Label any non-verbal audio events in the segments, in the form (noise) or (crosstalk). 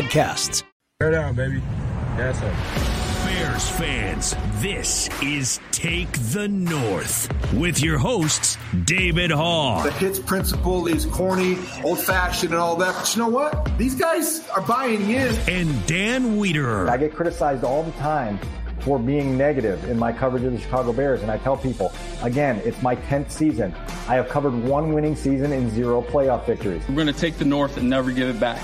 podcasts. Bear down, baby. That's it. Bears fans, this is Take the North with your hosts, David Haugh. The hits principle is corny, old fashioned, and all that. But you know what? These guys are buying in. And Dan Wiederer. I get criticized all the time for being negative in my coverage of the Chicago Bears. And I tell people, again, it's my 10th season. I have covered one winning season and zero playoff victories. We're going to take the North and never give it back.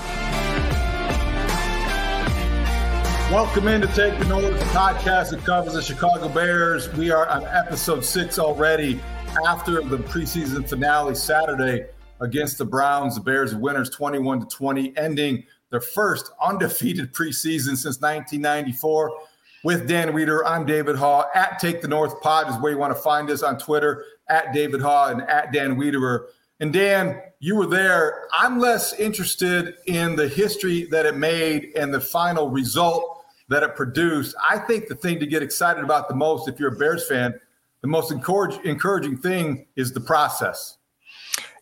Welcome in to Take the North podcast that covers the Chicago Bears. We are on episode six already after the preseason finale Saturday against the Browns. The Bears winners 21 to 20, ending their first undefeated preseason since 1994. With Dan Wiederer, I'm David Haugh at Take the North Pod is where you want to find us on Twitter at David Haugh and at Dan Wiederer. And Dan, you were there. I'm less interested in the history that it made and the final result that it produced. I think the thing to get excited about the most, if you're a Bears fan, the most encourage, encouraging thing is the process.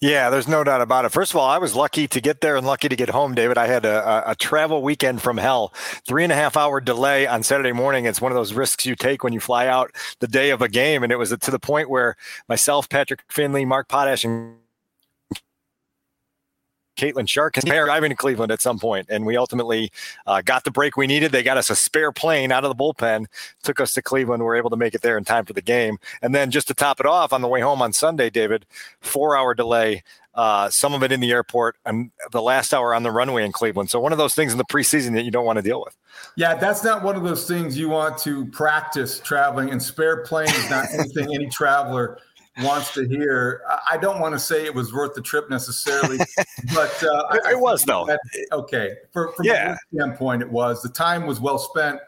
Yeah, there's no doubt about it. First of all, I was lucky to get there and lucky to get home, David. I had a, a, travel weekend from hell, three and a half hour delay on Saturday morning. It's one of those risks you take when you fly out the day of a game. And it was to the point where myself, Patrick Finley, Mark Potash, and Caitlin Shark and arriving in Cleveland at some point, and we ultimately uh, got the break we needed. They got us a spare plane out of the bullpen, took us to Cleveland. We were able to make it there in time for the game, and then just to top it off, on the way home on Sunday, David, four-hour delay. Uh, some of it in the airport, and the last hour on the runway in Cleveland. So one of those things in the preseason that you don't want to deal with. Yeah, that's not one of those things you want to practice traveling. And spare plane is not (laughs) anything any traveler wants to hear. I don't want to say it was worth the trip necessarily, (laughs) but uh, it, it was though. That, okay, For, from yeah. a standpoint, it was. The time was well spent.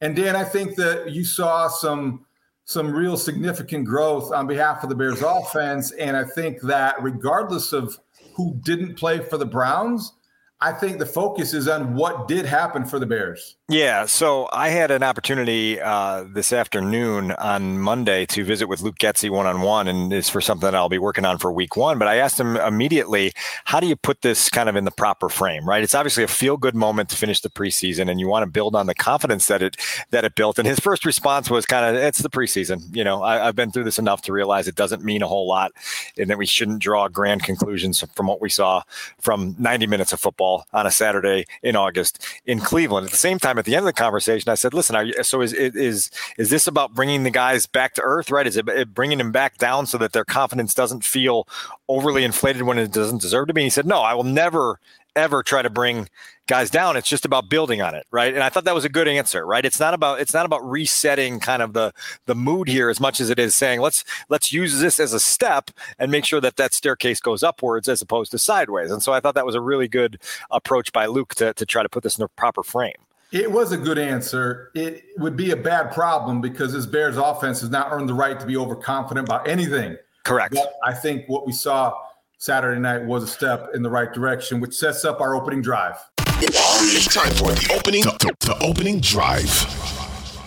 And Dan, I think that you saw some some real significant growth on behalf of the Bears offense, and I think that regardless of who didn't play for the Browns, I think the focus is on what did happen for the Bears. Yeah, so I had an opportunity uh, this afternoon on Monday to visit with Luke Getsy one on one, and it's for something that I'll be working on for week one. But I asked him immediately, how do you put this kind of in the proper frame, right? It's obviously a feel good moment to finish the preseason, and you want to build on the confidence that it that it built. And his first response was kind of, "It's the preseason. You know, I, I've been through this enough to realize it doesn't mean a whole lot, and that we shouldn't draw grand conclusions from what we saw from 90 minutes of football." football on a Saturday in August in Cleveland. At the same time, at the end of the conversation, I said, "Listen, you, so is is is this about bringing the guys back to earth? Right? Is it bringing them back down so that their confidence doesn't feel overly inflated when it doesn't deserve to be?" And he said, "No, I will never." ever try to bring guys down. It's just about building on it, right? And I thought that was a good answer, right? It's not about it's not about resetting kind of the the mood here as much as it is saying let's let's use this as a step and make sure that that staircase goes upwards as opposed to sideways. And so I thought that was a really good approach by Luke to to try to put this in the proper frame. It was a good answer. It would be a bad problem because this Bears offense has not earned the right to be overconfident about anything. Correct. But I think what we saw Saturday night was a step in the right direction, which sets up our opening drive. It's time for the opening, the, the opening drive.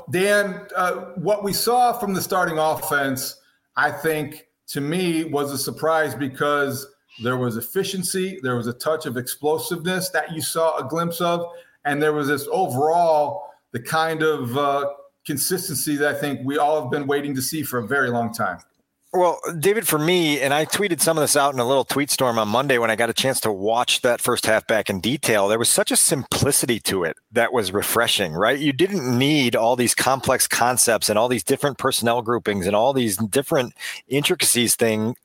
Dan, uh, what we saw from the starting offense, I think, to me, was a surprise because there was efficiency, there was a touch of explosiveness that you saw a glimpse of, and there was this overall the kind of uh, consistency that I think we all have been waiting to see for a very long time. Well, David, for me, and I tweeted some of this out in a little tweet storm on Monday when I got a chance to watch that first half back in detail. There was such a simplicity to it that was refreshing, right? You didn't need all these complex concepts and all these different personnel groupings and all these different intricacies thing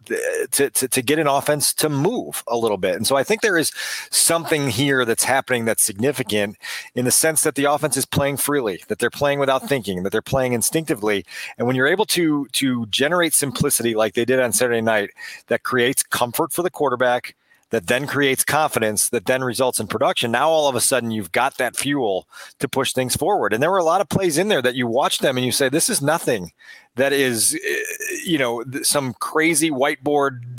to, to, to get an offense to move a little bit. And so I think there is something here that's happening that's significant in the sense that the offense is playing freely, that they're playing without thinking, that they're playing instinctively. And when you're able to to generate simplicity like they did on Saturday night that creates comfort for the quarterback that then creates confidence that then results in production. Now all of a sudden you've got that fuel to push things forward. And there were a lot of plays in there that you watch them and you say, this is nothing that is, eh, you know, some crazy whiteboard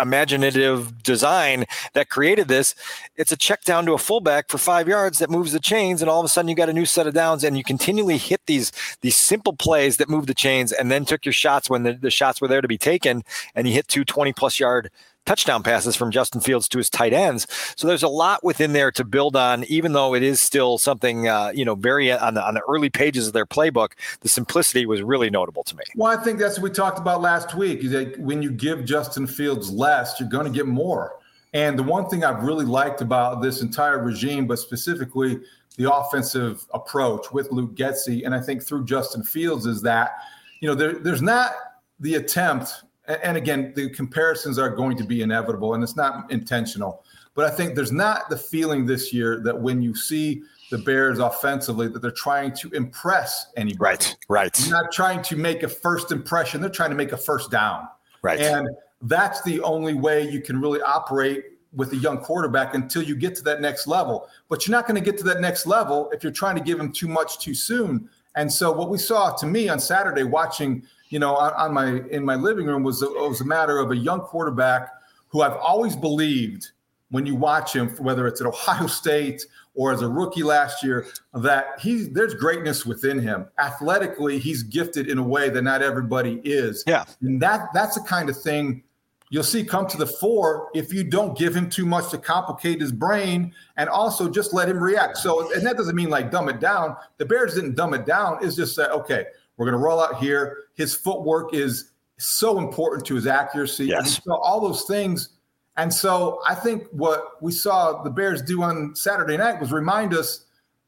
imaginative design that created this. It's a check down to a fullback for five yards that moves the chains, and all of a sudden you got a new set of downs, and you continually hit these these simple plays that move the chains, and then took your shots when the, the shots were there to be taken, and you hit two 20 plus yard touchdown passes from Justin Fields to his tight ends. So there's a lot within there to build on, even though it is still something uh, you know very uh, on the on the early pages of their playbook. The simplicity was really notable to me. Well, I think that's what we talked about last week. Is that when you give Justin Fields less, you're going to get more. And the one thing I've really liked about this entire regime, but specifically the offensive approach with Luke Getsy, and I think through Justin Fields, is that you know there, there's not the attempt and again, the comparisons are going to be inevitable and it's not intentional. But I think there's not the feeling this year that when you see the Bears offensively, that they're trying to impress anybody. Right, right. They're not trying to make a first impression, they're trying to make a first down. Right. And that's the only way you can really operate with a young quarterback until you get to that next level. But you're not going to get to that next level if you're trying to give him too much too soon. And so what we saw to me on Saturday watching – you know, on, my in my living room was a, was a matter of a young quarterback who I've always believed when you watch him, whether it's at Ohio (laughs) State or as a rookie last year, that he there's greatness within him. Athletically, he's gifted in a way that not everybody is. Yeah, and that that's the kind of thing you'll see come to the fore if you don't give him too much to complicate his brain and also just let him react. So, and that doesn't mean like dumb it down. The Bears didn't dumb it down. It's just that okay, we're going to roll out here. His footwork is so important to his accuracy. Yes. So all those things. And so I think what we saw the Bears do on Saturday night was remind us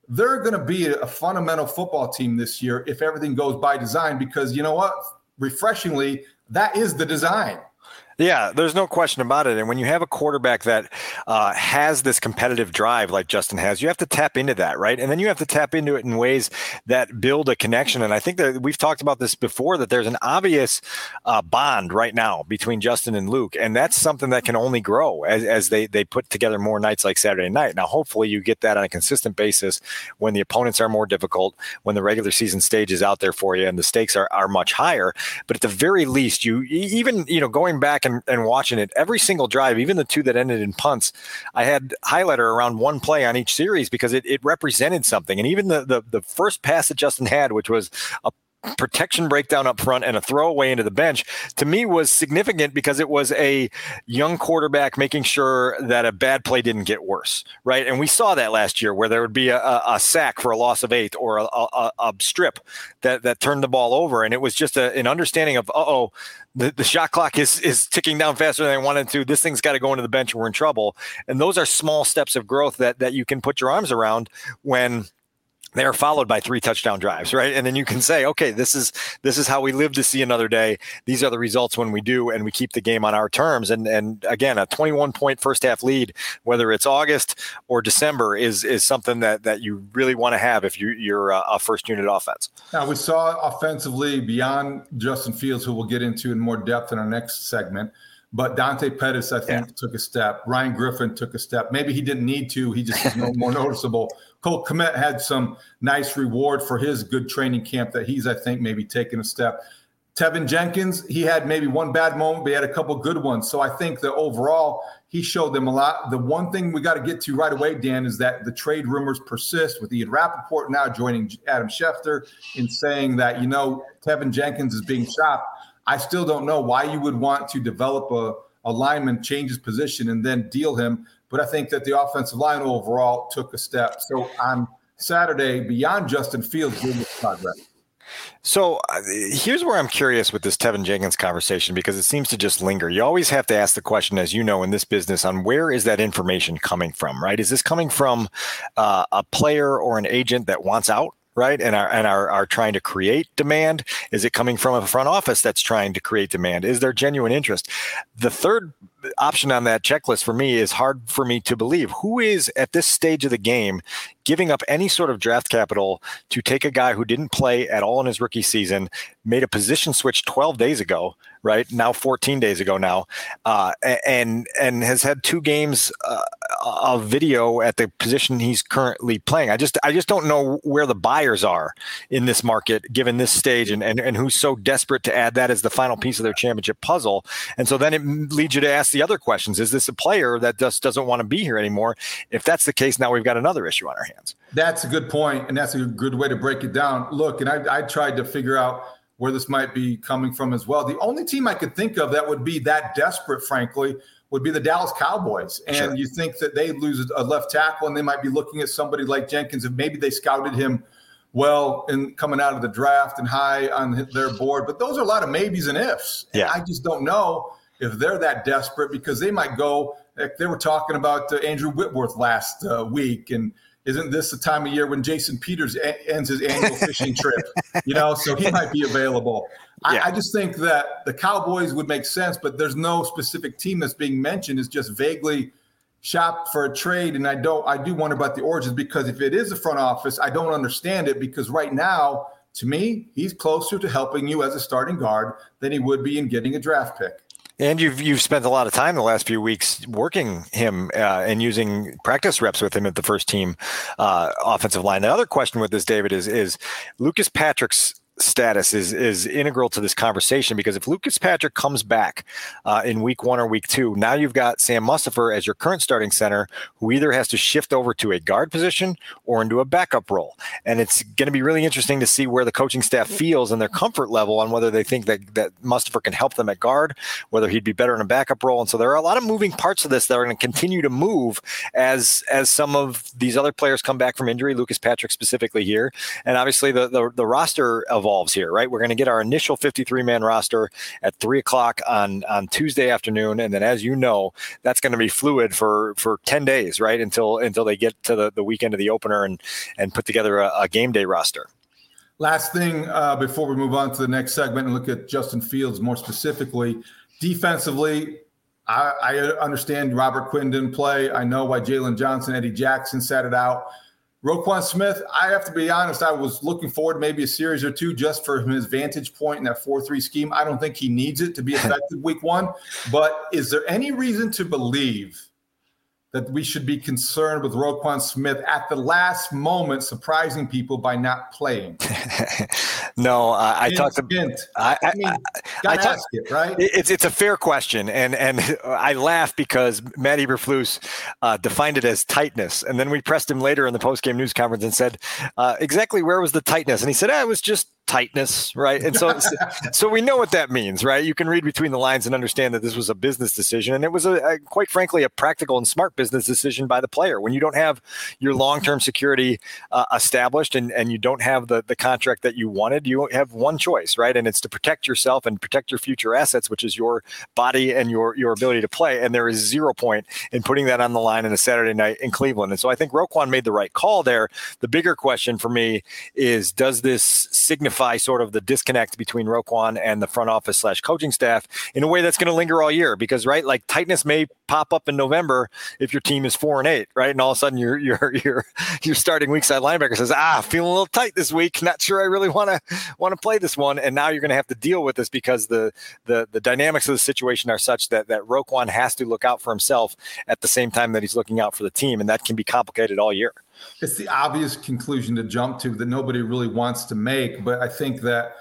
they're going to be a fundamental football team this year if everything goes by design, because you know what? Refreshingly, that is the design. Yeah, there's no question about it. And when you have a quarterback that uh, has this competitive drive like Justin has, you have to tap into that, right? And then you have to tap into it in ways that build a connection. And I think that we've talked about this before that there's an obvious uh, bond right now between Justin and Luke. And that's something that can only grow as, as they, they put together more nights like Saturday night. Now, hopefully, you get that on a consistent basis when the opponents are more difficult, when the regular season stage is out there for you and the stakes are, are much higher. But at the very least, you even, you know, going back and, and watching it every single drive, even the two that ended in punts, I had highlighter around one play on each series because it, it represented something. And even the, the the first pass that Justin had, which was a protection breakdown up front and a throwaway into the bench to me was significant because it was a young quarterback making sure that a bad play didn't get worse right and we saw that last year where there would be a, a sack for a loss of eight or a, a, a, strip that, that turned the ball over and it was just an understanding of oh the, the shot clock is is ticking down faster than I wanted to. This thing's got to go into the bench. We're in trouble. And those are small steps of growth that that you can put your arms around when they are followed by three touchdown drives right and then you can say okay this is this is how we live to see another day these are the results when we do and we keep the game on our terms and and again a 21 point first half lead whether it's august or december is is something that that you really want to have if you you're a, a first unit offense now we saw offensively beyond justin fields who we'll get into in more depth in our next segment but Dante Pettis, I think, yeah. took a step. Ryan Griffin took a step. Maybe he didn't need to. He just was no more noticeable. Cole Kmet had some nice reward for his good training camp that he's, I think, maybe taken a step. Teven Jenkins, he had maybe one bad moment, but he had a couple good ones. So I think that overall, he showed them a lot. The one thing we got to get to right away, Dan, is that the trade rumors persist with Ian Rapoport now joining Adam Schefter in saying that, you know, Teven Jenkins is being shopped. I still don't know why you would want to develop a, a lineman, change his position, and then deal him. But I think that the offensive line overall took a step. So on Saturday, beyond Justin Fields, doing progress. So uh, here's where I'm curious with this Teven Jenkins conversation because it seems to just linger. You always have to ask the question, as you know, in this business, on where is that information coming from, right? Is this coming from uh, a player or an agent that wants out? right? And are and are, are trying to create demand? Is it coming from a front office that's trying to create demand? Is there genuine interest? The third option on that checklist for me is hard for me to believe. Who is at this stage of the game giving up any sort of draft capital to take a guy who didn't play at all in his rookie season, made a position switch 12 days ago, right now 14 days ago now, uh, and and has had two games uh, of video at the position he's currently playing. I just I just don't know where the buyers are in this market given this stage and, and and who's so desperate to add that as the final piece of their championship puzzle. And so then it leads you to ask the other questions: Is this a player that just doesn't want to be here anymore? If that's the case, now we've got another issue on our hands. That's a good point, and that's a good way to break it down. Look, and I, I tried to figure out where this might be coming from as well. The only team I could think of that would be that desperate, frankly, would be the Dallas Cowboys. And sure. you think that they lose a left tackle and they might be looking at somebody like Jenkins if maybe they scouted him well in coming out of the draft and high on their board. But those are a lot of maybes and ifs. Yeah. And I just don't know if they're that desperate because they might go. Like they were talking about uh, Andrew Whitworth last uh, week and isn't this the time of year when Jason Peters a- ends his annual fishing trip? You know, so he might be available. I, yeah. I, just think that the Cowboys would make sense, but there's no specific team that's being mentioned. It's just vaguely shop for a trade, and I don't. I do wonder about the origins because if it is a front office, I don't understand it because right now, to me, he's closer to helping you as a starting guard than he would be in getting a draft pick. And you've you've spent a lot of time the last few weeks working him uh, and using practice reps with him at the first team uh, offensive line. The other question with this, David, is is Lucas Patrick's status is is integral to this conversation because if Lucas Patrick comes back uh, in week one or week two, now you've got Sam Mustipher as your current starting center, who either has to shift over to a guard position or into a backup role. And it's going to be really interesting to see where the coaching staff feels and their comfort level on whether they think that that Mustipher can help them at guard, whether he'd be better in a backup role. And so there are a lot of moving parts of this that are going to continue to move as as some of these other players come back from injury, Lucas Patrick specifically here, and obviously the the, the roster of evolves here, right? We're going to get our initial 53 man roster at three o'clock on on Tuesday afternoon, and then as you know, that's going to be fluid for for 10 days, right? Until until they get to the, the weekend of the opener and and put together a, a game day roster. Last thing uh, before we move on to the next segment and look at Justin Fields more specifically, defensively, I, I, understand Robert Quinn didn't play. I know why Jaylon Johnson, Eddie Jackson sat it out. Roquan Smith, I have to be honest, I was looking forward to maybe a series or two just for his vantage point in that 4 3 scheme. I don't think he needs it to be (laughs) effective week one. But is there any reason to believe that we should be concerned with Roquan Smith at the last moment, surprising people by not playing? (laughs) no, uh, I talked to. I, I, I mean, I, I it, right? It's it's a fair question, and and I laugh because Matt Eberflus uh, defined it as tightness, and then we pressed him later in the post game news conference and said, uh, exactly where was the tightness? And he said, eh, it was just tightness, right? And so, (laughs) so we know what that means, right? You can read between the lines and understand that this was a business decision, and it was a, a, quite frankly a practical and smart business decision by the player. When you don't have your long-term security uh, established and and you don't have the the contract that you wanted, you have one choice, right? And it's to protect yourself and protect your future assets, which is your body and your your ability to play. And there is zero point in putting that on the line in a Saturday night in Cleveland. And so I think Roquan made the right call there. The bigger question for me is, does this signify sort of the disconnect between Roquan and the front office slash coaching staff in a way that's going to linger all year. Because right, like tightness may pop up in November if your team is four and eight, right, and all of a sudden your your your your starting weak side linebacker says, ah, feeling a little tight this week, not sure I really want to want to play this one, and now you're going to have to deal with this because the the the dynamics of the situation are such that that Roquan has to look out for himself at the same time that he's looking out for the team, and that can be complicated all year it's the obvious conclusion to jump to that nobody really wants to make. But I think that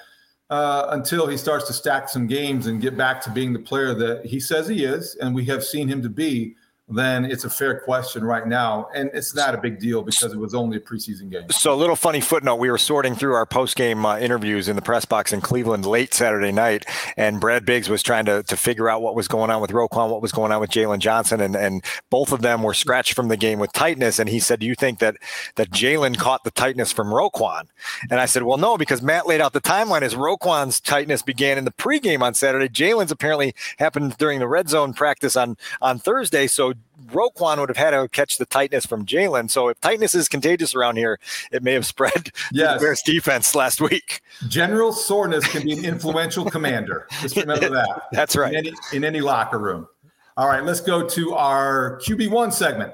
uh, until he starts to stack some games and get back to being the player that he says he is, and we have seen him to be, then it's a fair question right now. And it's not a big deal because it was only a preseason game. So, a little funny footnote we were sorting through our post game uh, interviews in the press box in Cleveland late Saturday night, and Brad Biggs was trying to, to figure out what was going on with Roquan, what was going on with Jaylon Johnson. And, and both of them were scratched from the game with tightness. And he said, Do you think that, that Jaylon caught the tightness from Roquan? And I said, Well, no, because Matt laid out the timeline as Roquan's tightness began in the pregame on Saturday. Jaylon's apparently happened during the red zone practice on, on Thursday. So, Roquan would have had to catch the tightness from Jaylon. So if tightness is contagious around here, it may have spread yes. the Bears defense last week. General soreness can be an influential commander. Just remember that. (laughs) That's right. In any, in any locker room. All right, let's go to our QB1 segment.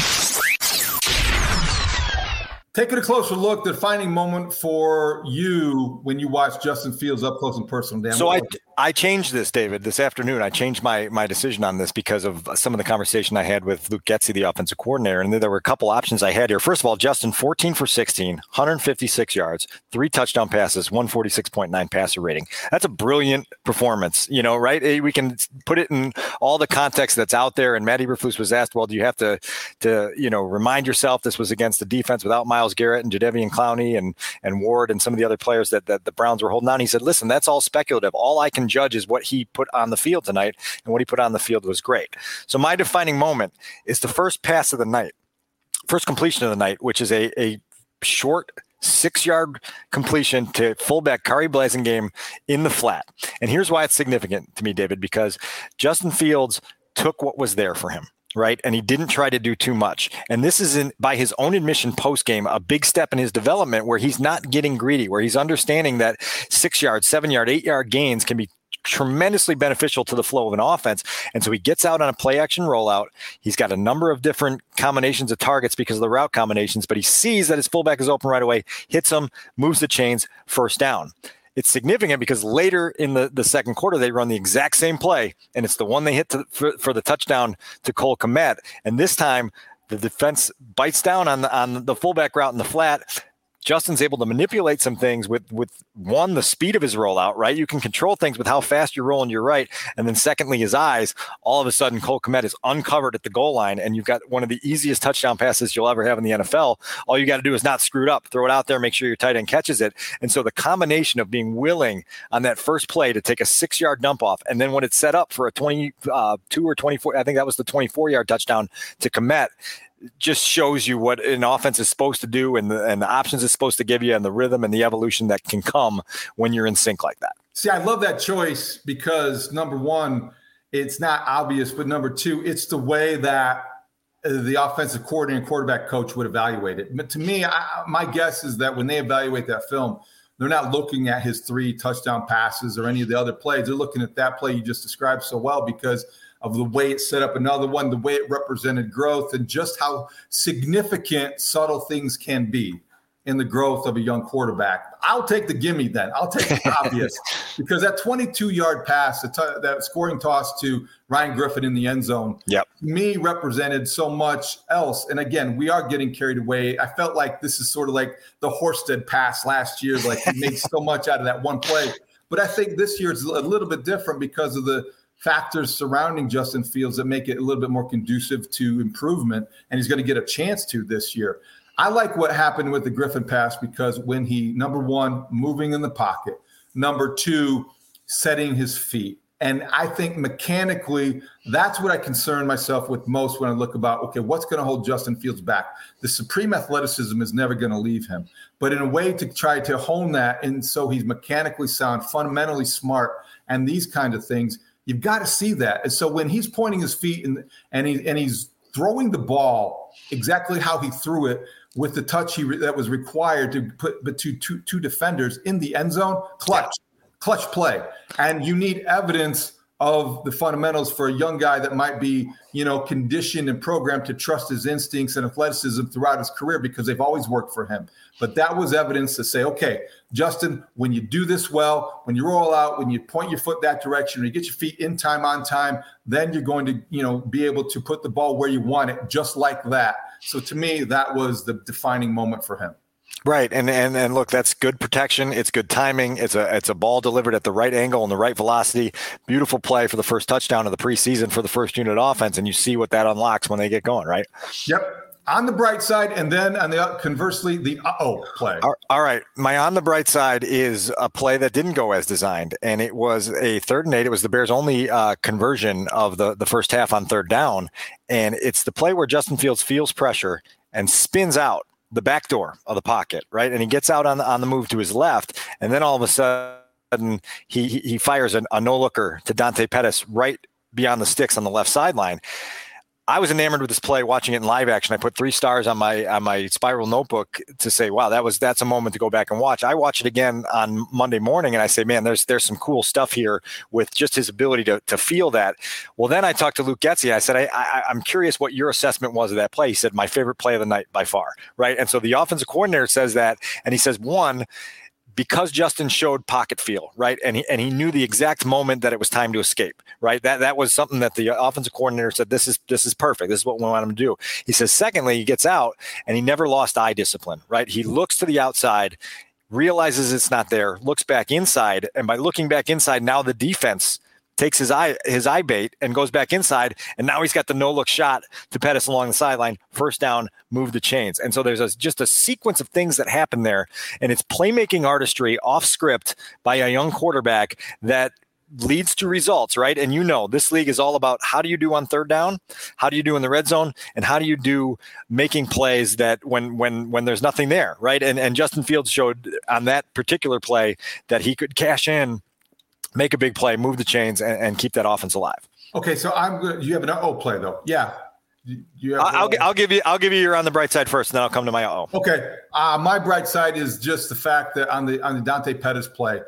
Taking a closer look, the defining moment for you when you watch Justin Fields up close and personal. Dan, so I, I changed this, David, this afternoon. I changed my my decision on this because of some of the conversation I had with Luke Getsy, the offensive coordinator. And there were a couple options I had here. First of all, Justin, 14 for 16, 156 yards, three touchdown passes, 146.9 passer rating. That's a brilliant performance, you know, right? Eh, we can put it in all the context that's out there. And Matt Eberflus was asked, well, do you have to, to you know, remind yourself this was against the defense without Myles Garrett and Jadeveon Clowney and, and Ward and some of the other players that, that the Browns were holding on? He said, listen, that's all speculative. All I can judge is what he put on the field tonight, and what he put on the field was great. So my defining moment is the first pass of the night, first completion of the night, which is a, a short six yard completion to fullback Khari Blasingame in the flat. And here's why it's significant to me, David, because Justin Fields took what was there for him right? And he didn't try to do too much. And this is in by his own admission post game, a big step in his development where he's not getting greedy, where he's understanding that six yard, seven yard, eight yard gains can be tremendously beneficial to the flow of an offense. And so he gets out on a play action rollout. He's got a number of different combinations of targets because of the route combinations, but he sees that his fullback is open right away, hits him, moves the chains, first down it's significant because later in the, the second quarter they run the exact same play and it's the one they hit to, for, for the touchdown to Cole Kmet and this time the defense bites down on the on the fullback route in the flat Justin's able to manipulate some things with with one the speed of his rollout, right? You can control things with how fast you're rolling your right, and then secondly his eyes. All of a sudden, Cole Kmet is uncovered at the goal line, and you've got one of the easiest touchdown passes you'll ever have in the NFL. All you got to do is not screw it up, throw it out there, make sure your tight end catches it. And so the combination of being willing on that first play to take a six yard dump off, and then when it's set up for a 22 uh, or 24, I think that was the 24 yard touchdown to Kmet just shows you what an offense is supposed to do and the, and the options it's supposed to give you and the rhythm and the evolution that can come when you're in sync like that. See, I love that choice because number one, it's not obvious, but number two, it's the way that uh, the offensive coordinator and quarterback coach would evaluate it. But to me, I, my guess is that when they evaluate that film, they're not looking at his three touchdown passes or any of the other plays. They're looking at that play you just described so well because – of the way it set up another one, the way it represented growth, and just how significant subtle things can be in the growth of a young quarterback. I'll take the gimme then. I'll take the (laughs) obvious because that 22 yard pass, that scoring toss to Ryan Griffin in the end zone, yep. me represented so much else. And again, we are getting carried away. I felt like this is sort of like the Horsted pass last year. Like he made so much out of that one play. But I think this year is a little bit different because of the factors surrounding Justin Fields that make it a little bit more conducive to improvement, and he's going to get a chance to this year. I like what happened with the Griffin pass because when he, number one, moving in the pocket, number two, setting his feet. And I think mechanically, that's what I concern myself with most when I look about, okay, what's going to hold Justin Fields back? The supreme athleticism is never going to leave him. But in a way to try to hone that, and so he's mechanically sound, fundamentally smart, and these kind of things – You've got to see that. And so when he's pointing his feet and and he and he's throwing the ball exactly how he threw it with the touch he re- that was required to put but two defenders in the end zone, clutch, clutch play. And you need evidence of the fundamentals for a young guy that might be, you know, conditioned and programmed to trust his instincts and athleticism throughout his career because they've always worked for him. But that was evidence to say, okay, Justin, when you do this well, when you roll out, when you point your foot that direction, when you get your feet in time on time, then you're going to, you know, be able to put the ball where you want it, just like that. So to me, that was the defining moment for him. Right, and and and look, that's good protection. It's good timing. It's a it's a ball delivered at the right angle and the right velocity. Beautiful play for the first touchdown of the preseason for the first unit offense, and you see what that unlocks when they get going. Right. Yep. On the bright side, and then on the conversely, the uh oh play. All right, my on the bright side is a play that didn't go as designed, and it was a third and eight. It was the Bears' only uh, conversion of the the first half on third down, and it's the play where Justin Fields feels pressure and spins out the back door of the pocket, right? And he gets out on the, on the move to his left, and then all of a sudden he he fires a, a no looker to Dante Pettis right beyond the sticks on the left sideline. I was enamored with this play watching it in live action. I put three stars on my on my spiral notebook to say, wow, that was that's a moment to go back and watch. I watch it again on Monday morning and I say, man, there's there's some cool stuff here with just his ability to to feel that. Well, then I talked to Luke Getsy. I said, I, I I'm curious what your assessment was of that play. He said, my favorite play of the night by far. Right. And so the offensive coordinator says that, and he says, one, because Justin showed pocket feel, right? And he and he knew the exact moment that it was time to escape, right? That that was something that the offensive coordinator said, This is this is perfect. This is what we want him to do. He says, secondly, he gets out and he never lost eye discipline, right? He looks to the outside, realizes it's not there, looks back inside, and by looking back inside, now the defense takes his eye his eye bait and goes back inside, and now he's got the no look shot to Pettis along the sideline. First down, move the chains, and so there's a, just a sequence of things that happen there, and it's playmaking artistry off script by a young quarterback that leads to results, right? And you know, this league is all about how do you do on third down, how do you do in the red zone, and how do you do making plays that when when when there's nothing there, right? And and Justin Fields showed on that particular play that he could cash in make a big play, move the chains, and, and keep that offense alive. Okay, so I'm good. You have an O play though. Yeah. You have I'll, I'll, give you I'll give you your on the bright side first, and then I'll come to my O. Okay, uh, my bright side is just the fact that on the on the Dante Pettis play,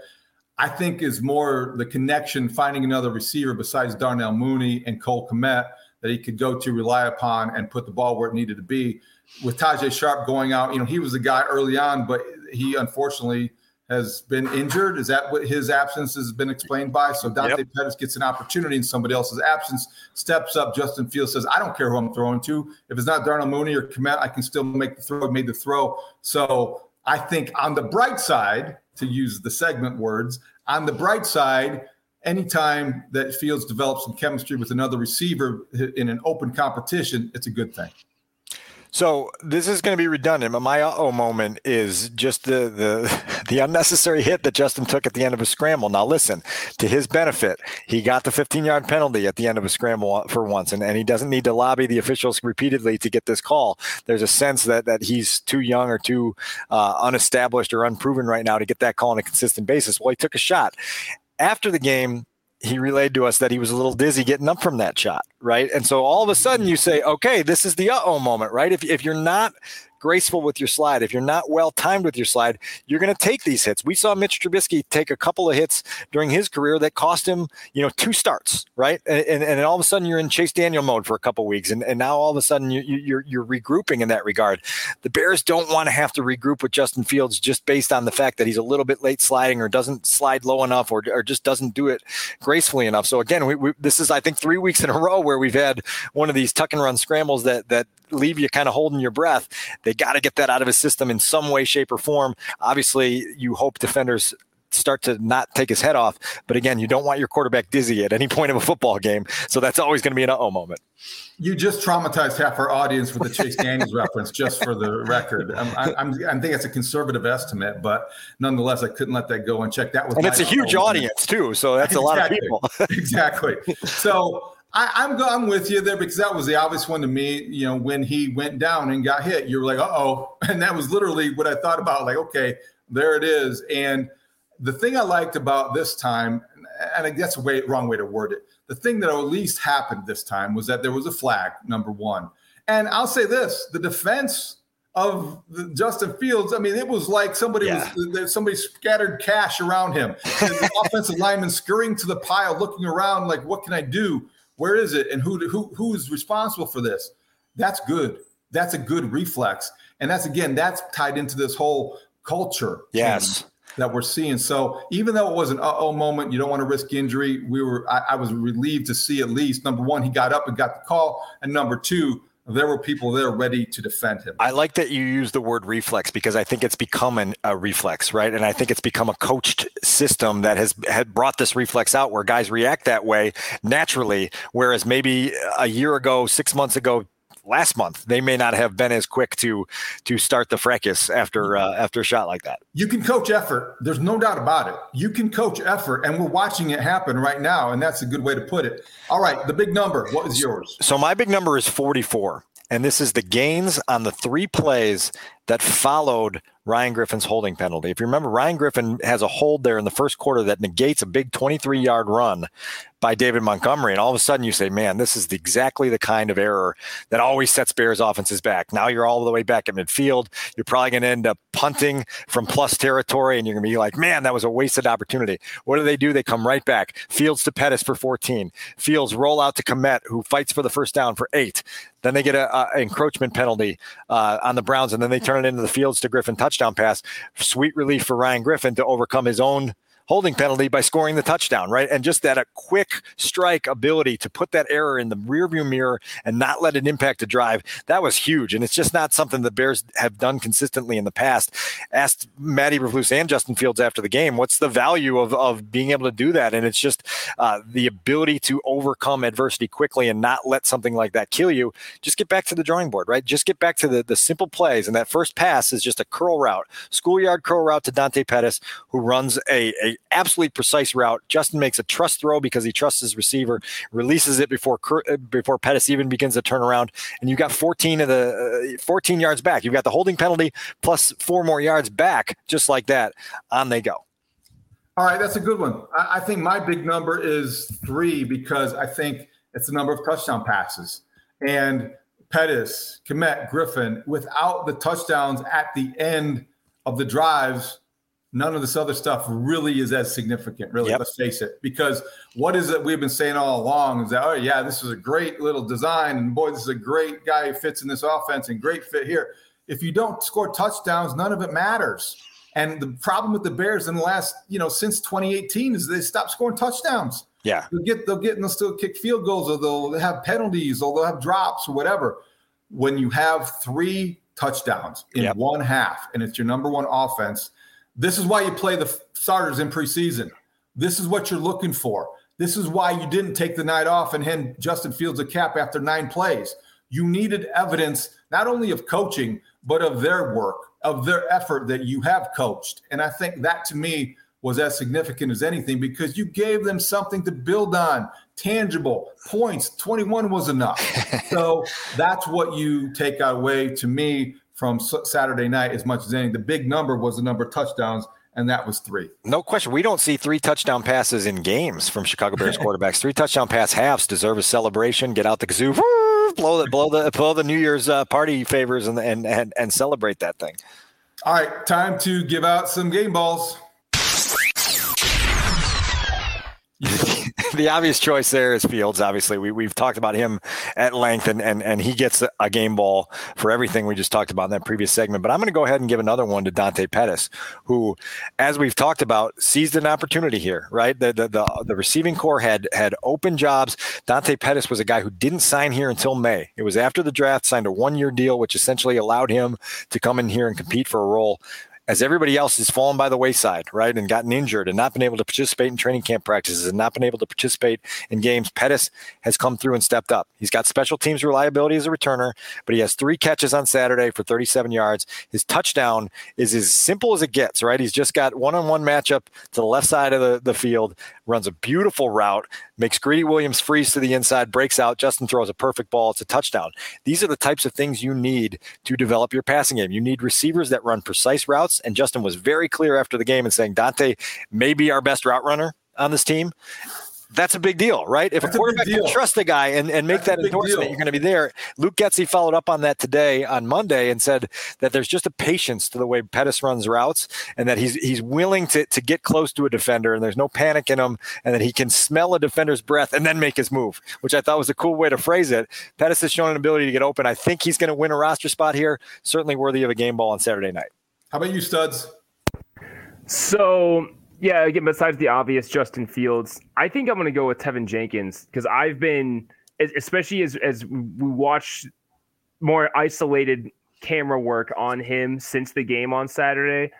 I think is more the connection finding another receiver besides Darnell Mooney and Cole Kmet that he could go to rely upon and put the ball where it needed to be. With Tajae Sharpe going out, you know he was the guy early on, but he unfortunately has been injured. Is that what his absence has been explained by? So Dante yep. Pettis gets an opportunity in somebody else's absence, steps up. Justin Fields says, I don't care who I'm throwing to. If it's not Darnell Mooney or Kmet, I can still make the throw, I made the throw. So I think on the bright side, to use the segment words, on the bright side, anytime that Fields develops some chemistry with another receiver in an open competition, it's a good thing. So this is going to be redundant, but my oh moment is just the the the unnecessary hit that Justin took at the end of a scramble. Now listen, to his benefit, he got the 15 yard penalty at the end of a scramble for once, and, and he doesn't need to lobby the officials repeatedly to get this call. There's a sense that that he's too young or too uh, unestablished or unproven right now to get that call on a consistent basis. Well, he took a shot after the game he relayed to us that he was a little dizzy getting up from that shot, right? And so all of a sudden you say, okay, this is the uh oh moment, right? If, if you're not graceful with your slide, if you're not well timed with your slide, you're going to take these hits. We saw Mitch Trubisky take a couple of hits during his career that cost him, you know, two starts, right? And, and, and all of a sudden you're in Chase Daniel mode for a couple weeks, and, and now all of a sudden you, you, you're you're regrouping in that regard. The Bears don't want to have to regroup with Justin Fields just based on the fact that he's a little bit late sliding or doesn't slide low enough or, or just doesn't do it gracefully enough. So again, we, we, this is I think three weeks in a row where we've had one of these tuck and run scrambles that that leave you kind of holding your breath. They got to get that out of his system in some way, shape, or form. Obviously, you hope defenders start to not take his head off. But again, you don't want your quarterback dizzy at any point of a football game. So that's always going to be an uh-oh moment. You just traumatized half our audience with the Chase Daniels (laughs) reference, just for the record. I'm, I'm, I think it's a conservative estimate, but nonetheless, I couldn't let that go and check that. With and it's a huge audience too, so that's exactly. a lot of people. (laughs) exactly. So I, am I'm, I'm with you there because that was the obvious one to me. You know, when he went down and got hit, you were like, "Uh oh," (laughs) and that was literally what I thought about. Like, okay, there it is. And the thing I liked about this time, and I guess a way wrong way to word it, the thing that at least happened this time was that there was a flag. Number one, and I'll say this: the defense of Justin Fields, I mean, it was like somebody yeah. was somebody scattered cash around him. the (laughs) offensive lineman scurrying to the pile, looking around, like, what can I do? Where is it? And who who who's responsible for this? That's good. That's a good reflex. And that's again, that's tied into this whole culture. Yes. That we're seeing. So even though it was an uh-oh moment, you don't want to risk injury. We were I, I was relieved to see at least number one, he got up and got the call. And number two, there were people there ready to defend him. I like that you use the word reflex because I think it's become an, a reflex, right? And I think it's become a coached system that has had brought this reflex out where guys react that way naturally, whereas maybe a year ago, six months ago, last month, they may not have been as quick to to start the fracas after uh, after a shot like that. You can coach effort. There's no doubt about it. You can coach effort, and we're watching it happen right now, and that's a good way to put it. All right, the big number. What is yours? So my big number is 44, and this is the gains on the three plays that followed Ryan Griffin's holding penalty. If you remember, Ryan Griffin has a hold there in the first quarter that negates a big 23 yard run by David Montgomery. And all of a sudden you say, man, this is exactly the kind of error that always sets Bears offenses back. Now you're all the way back at midfield. You're probably going to end up punting from plus territory and you're going to be like, man, that was a wasted opportunity. What do they do? They come right back. Fields to Pettis for 14. Fields roll out to Kmet, who fights for the first down for eight. Then they get an encroachment penalty uh, on the Browns, and then they turn it into the Fields to Griffin touchdown pass. Sweet relief for Ryan Griffin to overcome his own holding penalty by scoring the touchdown, right? And just that a quick strike ability to put that error in the rearview mirror and not let it impact the drive, that was huge. And it's just not something the Bears have done consistently in the past. Asked Matt Eberflus and Justin Fields after the game, what's the value of, of being able to do that? And it's just uh, the ability to overcome adversity quickly and not let something like that kill you. Just get back to the drawing board, right? Just get back to the, the simple plays. And that first pass is just a curl route, schoolyard curl route to Dante Pettis, who runs a, a absolutely precise route. Justin makes a trust throw because he trusts his receiver, releases it before uh, before Pettis even begins to turn around, and you've got 14 of the uh, 14 yards back. You've got the holding penalty plus four more yards back, just like that. On they go. All right, that's a good one. I, I think my big number is three because I think it's the number of touchdown passes and Pettis, Kmet, Griffin, without the touchdowns at the end of the drives, none of this other stuff really is as significant, really. Yep. Let's face it. Because what is it we've been saying all along is that, oh, yeah, this is a great little design. And boy, this is a great guy who fits in this offense and great fit here. If you don't score touchdowns, none of it matters. And the problem with the Bears in the last, you know, since 2018 is they stopped scoring touchdowns. Yeah. They'll get, they'll get, and they'll still kick field goals or they'll have penalties or they'll have drops or whatever. When you have three touchdowns in yep. one half and it's your number one offense – this is why you play the starters in preseason. This is what you're looking for. This is why you didn't take the night off and hand Justin Fields a cap after nine plays. You needed evidence not only of coaching, but of their work, of their effort that you have coached. And I think that to me was as significant as anything because you gave them something to build on, tangible points. 21 was enough. (laughs) so that's what you take away to me from Saturday night as much as anything. The big number was the number of touchdowns, and that was three. No question. We don't see three touchdown passes in games from Chicago Bears (laughs) quarterbacks. Three touchdown pass halves deserve a celebration. Get out the kazoo, blow the blow the blow the New Year's uh, party favors, and, and and and celebrate that thing. All right, time to give out some game balls. (laughs) (laughs) the obvious choice there is Fields. Obviously, we we've talked about him at length, and and and he gets a game ball for everything we just talked about in that previous segment. But I'm going to go ahead and give another one to Dante Pettis, who, as we've talked about, seized an opportunity here. Right, the the the, the receiving corps had had open jobs. Dante Pettis was a guy who didn't sign here until May. It was after the draft, signed a one year deal, which essentially allowed him to come in here and compete for a role as everybody else has fallen by the wayside, right, and gotten injured and not been able to participate in training camp practices and not been able to participate in games, Pettis has come through and stepped up. He's got special teams reliability as a returner, but he has three catches on Saturday for 37 yards. His touchdown is as simple as it gets, right? He's just got one on one matchup to the left side of the, the field, runs a beautiful route, makes Greedy Williams freeze to the inside, breaks out. Justin throws a perfect ball. It's a touchdown. These are the types of things you need to develop your passing game. You need receivers that run precise routes. And Justin was very clear after the game and saying Dante may be our best route runner on this team. that's a big deal, right? If that's a quarterback a can trust a guy and, and make that's that endorsement, deal. you're going to be there. Luke Getsy followed up on that today on Monday and said that there's just a patience to the way Pettis runs routes and that he's he's willing to, to get close to a defender and there's no panic in him and that he can smell a defender's breath and then make his move, which I thought was a cool way to phrase it. Pettis has shown an ability to get open. I think he's going to win a roster spot here. Certainly worthy of a game ball on Saturday night. How about you, Studs? So yeah, again, besides the obvious Justin Fields, I think I'm going to go with Teven Jenkins because I've been, especially as as we watch more isolated camera work on him since the game on Saturday.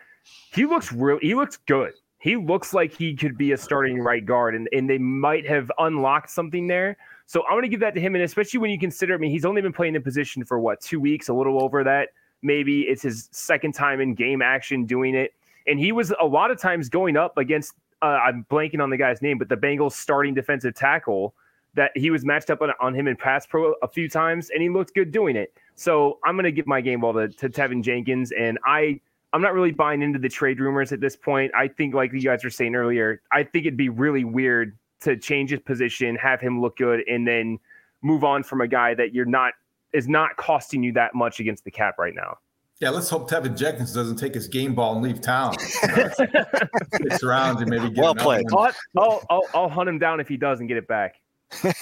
He looks real. He looks good. He looks like he could be a starting right guard, and, and they might have unlocked something there. So I'm going to give that to him, and especially when you consider, I mean, he's only been playing the position for what two weeks, a little over that. Maybe it's his second time in game action doing it and he was a lot of times going up against. Uh, I'm blanking on the guy's name, but the Bengals starting defensive tackle that he was matched up on, on him in pass pro a few times, and he looked good doing it. So I'm going to give my game ball to, to Teven Jenkins, and I I'm not really buying into the trade rumors at this point. I think, like you guys were saying earlier, I think it'd be really weird to change his position, have him look good, and then move on from a guy that you're not is not costing you that much against the cap right now. Yeah, let's hope Teven Jenkins doesn't take his game ball and leave town. (laughs) Six rounds and maybe get well played. I'll, I'll, I'll, I'll, hunt him down if he does and get it back.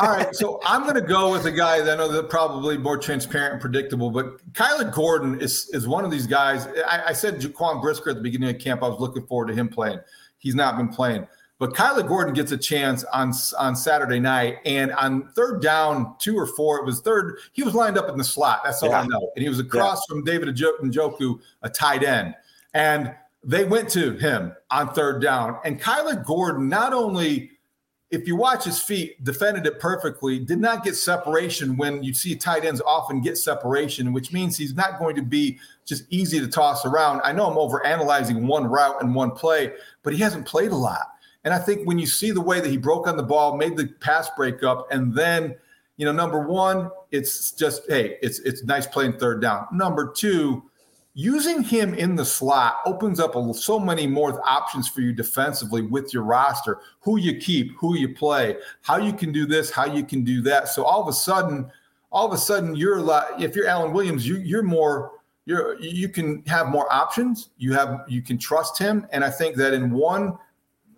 All right, so I'm going to go with a guy that I know that probably more transparent and predictable, but Kyler Gordon is is one of these guys. I, I said Jaquan Brisker at the beginning of camp. I was looking forward to him playing. He's not been playing. But Kyler Gordon gets a chance on on Saturday night, and on third down, two or four, it was third. He was lined up in the slot. That's all yeah. I know. And he was across yeah. from David Njoku, a tight end, and they went to him on third down. And Kyler Gordon not only if you watch his feet, defended it perfectly, did not get separation when you see tight ends often get separation, which means he's not going to be just easy to toss around. I know I'm over analyzing one route and one play, but he hasn't played a lot. And I think when you see the way that he broke on the ball, made the pass break up, and then, you know, number one, it's just, hey, it's it's nice playing third down. Number two, using him in the slot opens up a, so many more options for you defensively with your roster, who you keep, who you play, how you can do this, how you can do that. So all of a sudden, all of a sudden, you're if you're Alan Williams, you, you're more you're you can have more options. You have you can trust him, and I think that in one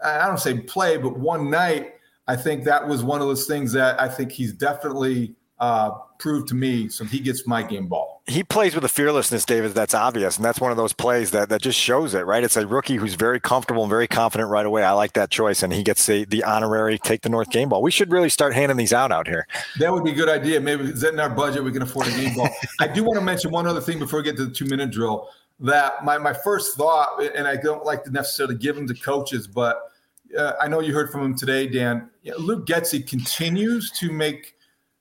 I don't say play, but one night, I think that was one of those things that I think he's definitely uh, proved to me. So he gets my game ball. He plays with a fearlessness, David, that's obvious. And that's one of those plays that, that just shows it, right? It's a rookie who's very comfortable and very confident right away. I like that choice. And he gets the, the honorary take the North game ball. We should really start handing these out out here. That would be a good idea. Maybe is that in our budget? We can afford a game ball. (laughs) I do want to mention one other thing before we get to the two minute drill that my, my first thought, and I don't like to necessarily give them to coaches, but uh, I know you heard from him today, Dan. Luke Getsy continues to make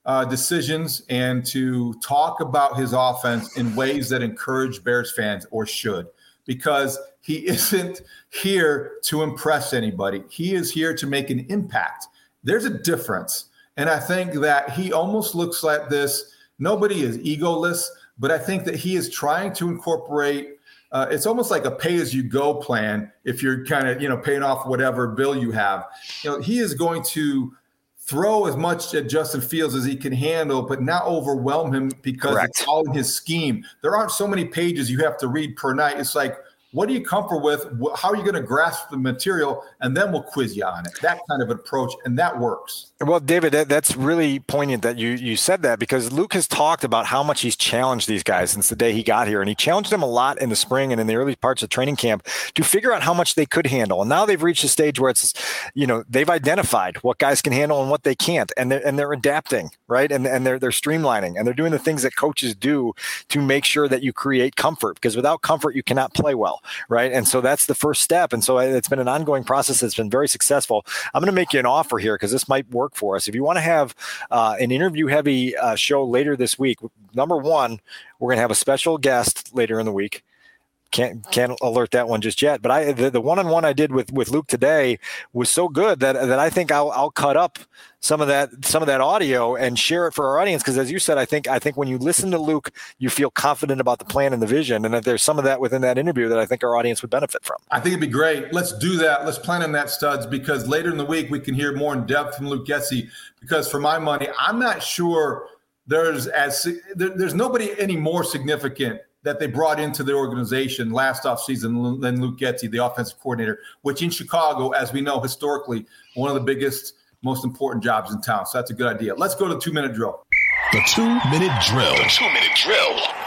uh, decisions and to talk about his offense in ways that encourage Bears fans or should, because he (laughs) isn't here to impress anybody. He is here to make an impact. There's a difference. And I think that he almost looks like this. Nobody is egoless, but I think that he is trying to incorporate uh, it's almost like a pay as you go plan if you're kind of you know paying off whatever bill you have you know he is going to throw as much at Justin Fields as he can handle, but not overwhelm him because Correct. it's all in his scheme. There aren't so many pages you have to read per night. It's like what are you comfortable with? How are you going to grasp the material? And then we'll quiz you on it. That kind of approach, and that works. Well, David, that, that's really poignant that you you said that because Luke has talked about how much he's challenged these guys since the day he got here, and he challenged them a lot in the spring and in the early parts of training camp to figure out how much they could handle. And now they've reached a stage where it's, you know, they've identified what guys can handle and what they can't, and they're and they're adapting, right? And and they're they're streamlining and they're doing the things that coaches do to make sure that you create comfort because without comfort you cannot play well right? And so that's the first step. And so uh, it's been an ongoing process that's been very successful. I'm going to make you an offer here because this might work for us. If you want to have uh, an interview heavy uh, show later this week, number one, we're going to have a special guest later in the week can't oh. can't alert that one just yet. But I the, the one-on-one I did with with Luke today was so good that that I think I'll I'll cut up some of that some of that audio and share it for our audience because as you said I think I think when you listen to Luke you feel confident about the plan and the vision and that there's some of that within that interview that I think our audience would benefit from. I think it'd be great. Let's do that. Let's plan on that studs because later in the week we can hear more in depth from Luke Getsy because for my money I'm not sure there's as there, there's nobody any more significant that they brought into the organization last offseason than Luke Getsy, the offensive coordinator, which in Chicago, as we know historically, one of the biggest most important jobs in town. So that's a good idea. Let's go to two minute drill. The two minute drill. The two minute drill.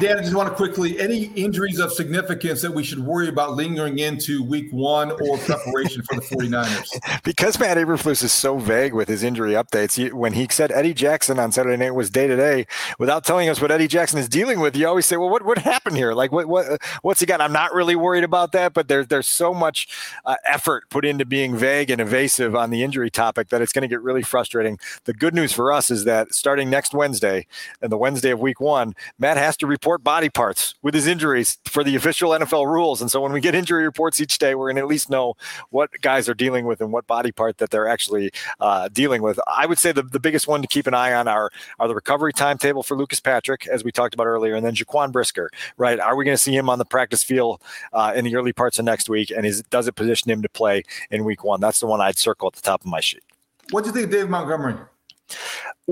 Dan, I just want to quickly any injuries of significance that we should worry about lingering into week one or preparation for the 49ers? (laughs) because Matt Eberflus is so vague with his injury updates, when he said Eddie Jackson on Saturday night was day to day, without telling us what Eddie Jackson is dealing with, you always say, well, what, what happened here? Like, what, what, what's he got? I'm not really worried about that, but there's, there's so much uh, effort put into being vague and evasive on the injury topic that it's going to get really frustrating. The good news for us is that starting next Wednesday and the Wednesday of week one, Matt has to report body parts with his injuries for the official NFL rules. And so when we get injury reports each day, we're going to at least know what guys are dealing with and what body part that they're actually uh, dealing with. I would say the, the biggest one to keep an eye on are, are the recovery timetable for Lucas Patrick, as we talked about earlier, and then Jaquan Brisker, right? Are we going to see him on the practice field uh, in the early parts of next week? And is, does it position him to play in week one? That's the one I'd circle at the top of my sheet. What do you think Dave Montgomery?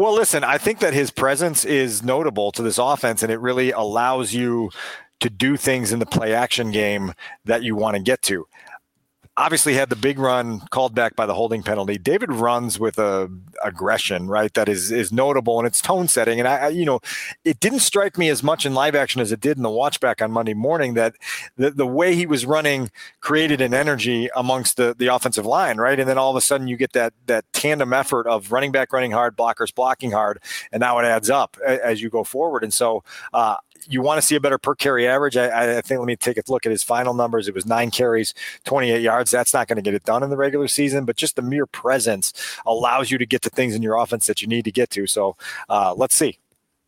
Well, listen, I think that his presence is notable to this offense, and it really allows you to do things in the play action game that you want to get to obviously had the big run called back by the holding penalty. David runs with a aggression, right? That is is notable and it's tone setting. And I, I, you know, it didn't strike me as much in live action as it did in the watch back on Monday morning that the, the way he was running created an energy amongst the the offensive line, right? And then all of a sudden you get that that tandem effort of running back running hard, blockers blocking hard, and now it adds up as you go forward. And so uh, you want to see a better per carry average. I, I, think let me take a look at his final numbers. It was nine carries, 28 yards. That's not going to get it done in the regular season, but just the mere presence allows you to get to things in your offense that you need to get to. So uh, let's see.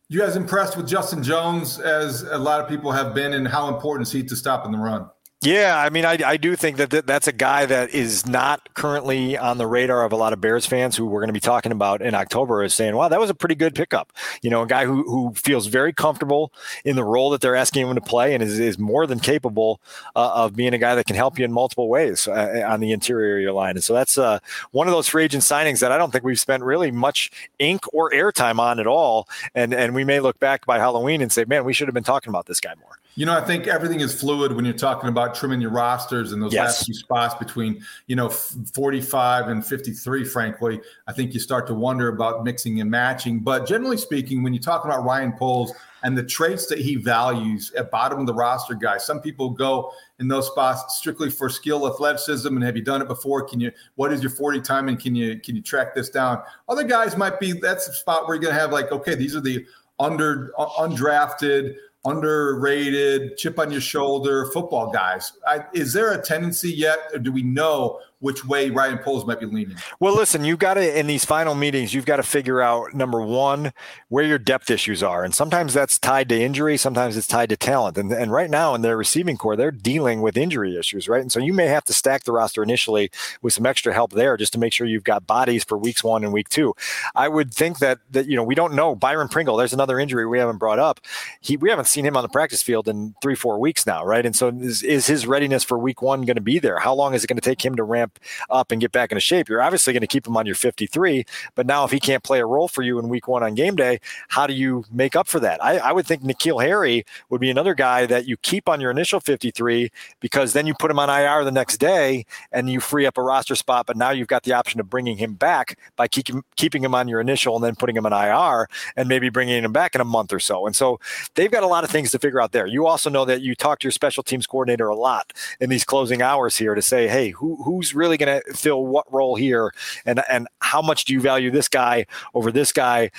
You guys impressed with Justin Jones as a lot of people have been, and how important is he to stopping the run? Yeah, I mean, I, I do think that th- that's a guy that is not currently on the radar of a lot of Bears fans who we're going to be talking about in October is saying, wow, that was a pretty good pickup. You know, a guy who, who feels very comfortable in the role that they're asking him to play and is, is more than capable uh, of being a guy that can help you in multiple ways uh, on the interior of your line. And so that's uh, one of those free agent signings that I don't think we've spent really much ink or airtime on at all. And, and we may look back by Halloween and say, man, we should have been talking about this guy more. You know, I think everything is fluid when you're talking about trimming your rosters and those yes. last few spots between, you know, 45 and 53, frankly. I think you start to wonder about mixing and matching. But generally speaking, when you talk about Ryan Poles and the traits that he values at bottom of the roster guys, some people go in those spots strictly for skill, athleticism, and have you done it before? Can you what is your 40 time and can you can you track this down? Other guys might be that's a spot where you're gonna have like, okay, these are the under undrafted underrated, chip on your shoulder football guys. I, is there a tendency yet, or do we know which way Ryan Poles might be leaning. Well, listen, you've got to in these final meetings, you've got to figure out number one where your depth issues are, and sometimes that's tied to injury, sometimes it's tied to talent. And and right now in their receiving corps, they're dealing with injury issues, right? And so you may have to stack the roster initially with some extra help there, just to make sure you've got bodies for weeks one and week two. I would think that that you know we don't know Byron Pringle. There's another injury we haven't brought up. He we haven't seen him on the practice field in three four weeks now, right? And so is, is his readiness for week one going to be there? How long is it going to take him to ramp up and get back into shape, you're obviously going to keep him on your 53. But now, if he can't play a role for you in week one on game day, how do you make up for that? I, I would think N'Keal Harry would be another guy that you keep on your initial 53 because then you put him on IR the next day and you free up a roster spot. But now you've got the option of bringing him back by keep, keeping him on your initial and then putting him on IR and maybe bringing him back in a month or so. And so they've got a lot of things to figure out there. You also know that you talk to your special teams coordinator a lot in these closing hours here to say, hey, who, who's really going to fill what role here, and and how much do you value this guy over this guy?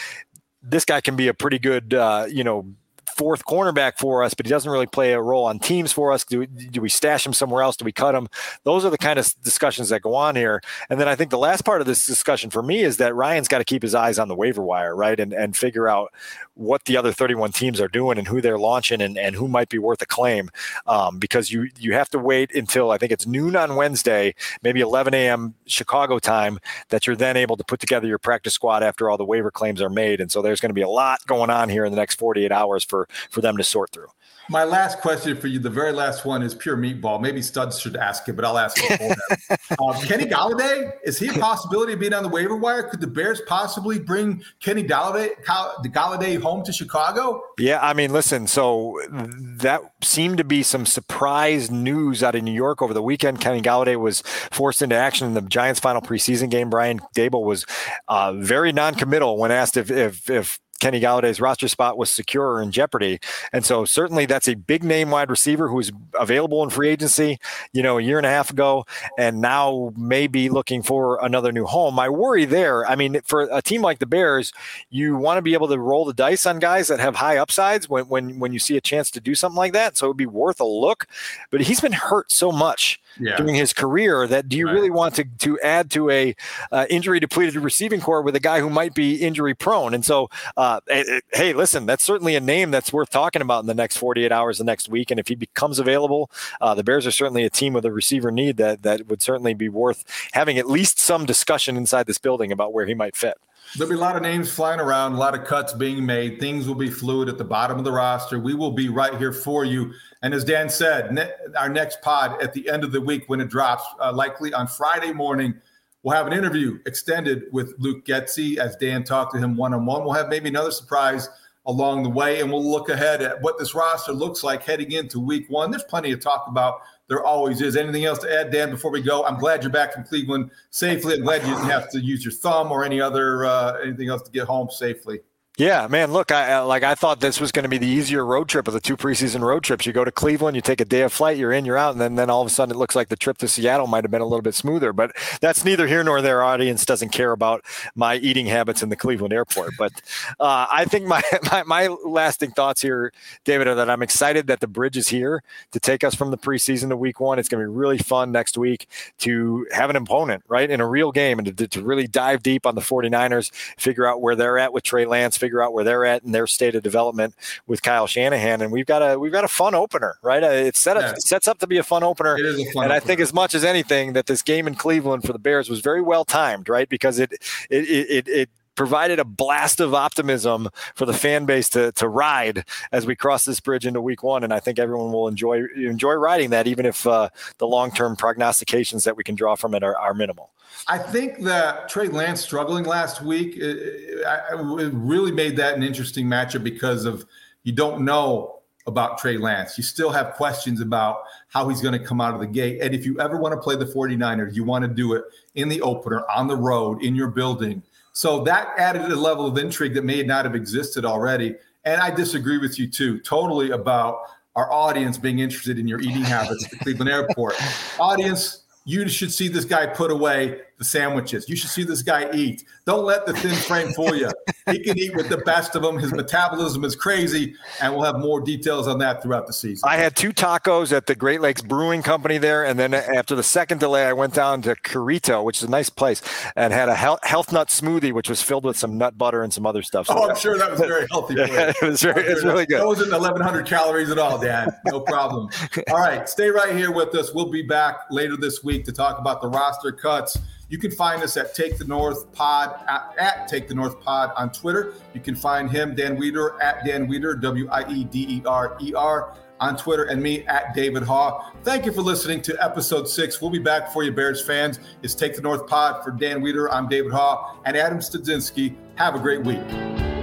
This guy can be a pretty good, uh, you know, fourth cornerback for us, but he doesn't really play a role on teams for us. Do, do we stash him somewhere else? Do we cut him? Those are the kind of discussions that go on here. And then I think the last part of this discussion for me is that Ryan's got to keep his eyes on the waiver wire, right? And and figure out what the other 31 teams are doing and who they're launching and, and who might be worth a claim um, because you you have to wait until I think it's noon on Wednesday, maybe 11 a.m. Chicago time, that you're then able to put together your practice squad after all the waiver claims are made. And so there's going to be a lot going on here in the next 48 hours for for them to sort through. My last question for you, the very last one, is pure meatball. Maybe Studs should ask it, but I'll ask it for (laughs) um, Kenny Golladay, is he a possibility of being on the waiver wire? Could the Bears possibly bring Kenny Golladay, Golladay home to Chicago? Yeah, I mean, listen, so that seemed to be some surprise news out of New York over the weekend. Kenny Golladay was forced into action in the Giants' final preseason game. Brian Daboll was uh, very non-committal when asked if if if Kenny Golladay's roster spot was secure or in jeopardy. And so certainly that's a big name wide receiver who was available in free agency, you know, a year and a half ago, and now may be looking for another new home. My worry there, I mean, for a team like the Bears, you want to be able to roll the dice on guys that have high upsides when when when you see a chance to do something like that. So it would be worth a look. But he's been hurt so much yeah. during his career that do you right. really want to to add to a uh, injury depleted receiving corps with a guy who might be injury prone? And so, uh, it, it, hey, listen, that's certainly a name that's worth talking about in the next 48 hours, the next week. And if he becomes available, uh, the Bears are certainly a team with a receiver need that that would certainly be worth having at least some discussion inside this building about where he might fit. There'll be a lot of names flying around, a lot of cuts being made. Things will be fluid at the bottom of the roster. We will be right here for you. And as Dan said, ne- our next pod at the end of the week when it drops, uh, likely on Friday morning, we'll have an interview extended with Luke Getsy as Dan talked to him one on one. We'll have maybe another surprise along the way, and we'll look ahead at what this roster looks like heading into week one. There's plenty to talk about there always is. Anything else to add, Dan, before we go? I'm glad you're back from Cleveland safely. I'm glad you didn't have to use your thumb or any other uh, anything else to get home safely. Yeah, man. Look, I like I thought this was going to be the easier road trip of the two preseason road trips. You go to Cleveland, you take a day of flight, you're in, you're out, and then then all of a sudden it looks like the trip to Seattle might have been a little bit smoother. But that's neither here nor there. Audience doesn't care about my eating habits in the Cleveland airport. But uh, I think my, (laughs) my my lasting thoughts here, David, are that I'm excited that the bridge is here to take us from the preseason to week one. It's going to be really fun next week to have an opponent right in a real game and to, to really dive deep on the 49ers, figure out where they're at with Trey Lance figure out where they're at in their state of development with Kyle Shanahan, and we've got a we've got a fun opener, right? Uh, it, set up, yeah. it sets up to be a fun opener, it is a fun and opener. I think as much as anything that this game in Cleveland for the Bears was very well timed, right? Because it it it, it provided a blast of optimism for the fan base to, to ride as we cross this bridge into week one. And I think everyone will enjoy enjoy riding that, even if uh, the long term prognostications that we can draw from it are, are minimal. I think that Trey Lance struggling last week it, it really made that an interesting matchup because of you don't know about Trey Lance. You still have questions about how he's going to come out of the gate. And if you ever want to play the 49ers, you want to do it in the opener, on the road, in your building. So that added a level of intrigue that may not have existed already. And I disagree with you too, totally about our audience being interested in your eating habits at the Cleveland (laughs) airport. Audience, you should see this guy put away the sandwiches. You should see this guy eat. Don't let the thin frame fool you. He can eat with the best of them. His metabolism is crazy, and we'll have more details on that throughout the season. I had two tacos at the Great Lakes Brewing Company there, and then after the second delay, I went down to Currito, which is a nice place, and had a health nut smoothie, which was filled with some nut butter and some other stuff. So oh, I'm sure that was very healthy. (laughs) it was very, it's really good. That wasn't 1,100 calories at all, Dan. No problem. (laughs) all right, stay right here with us. We'll be back later this week to talk about the roster cuts. You can find us at Take the North Pod at, at, Take the North Pod on Twitter. You can find him, Dan Wiederer, at Dan Wiederer, W I E D E R E R on Twitter, and me at David Haugh. Thank you for listening to episode six. We'll be back for you, Bears fans. It's Take the North Pod for Dan Wiederer. I'm David Haugh and Adam Studzinski. Have a great week.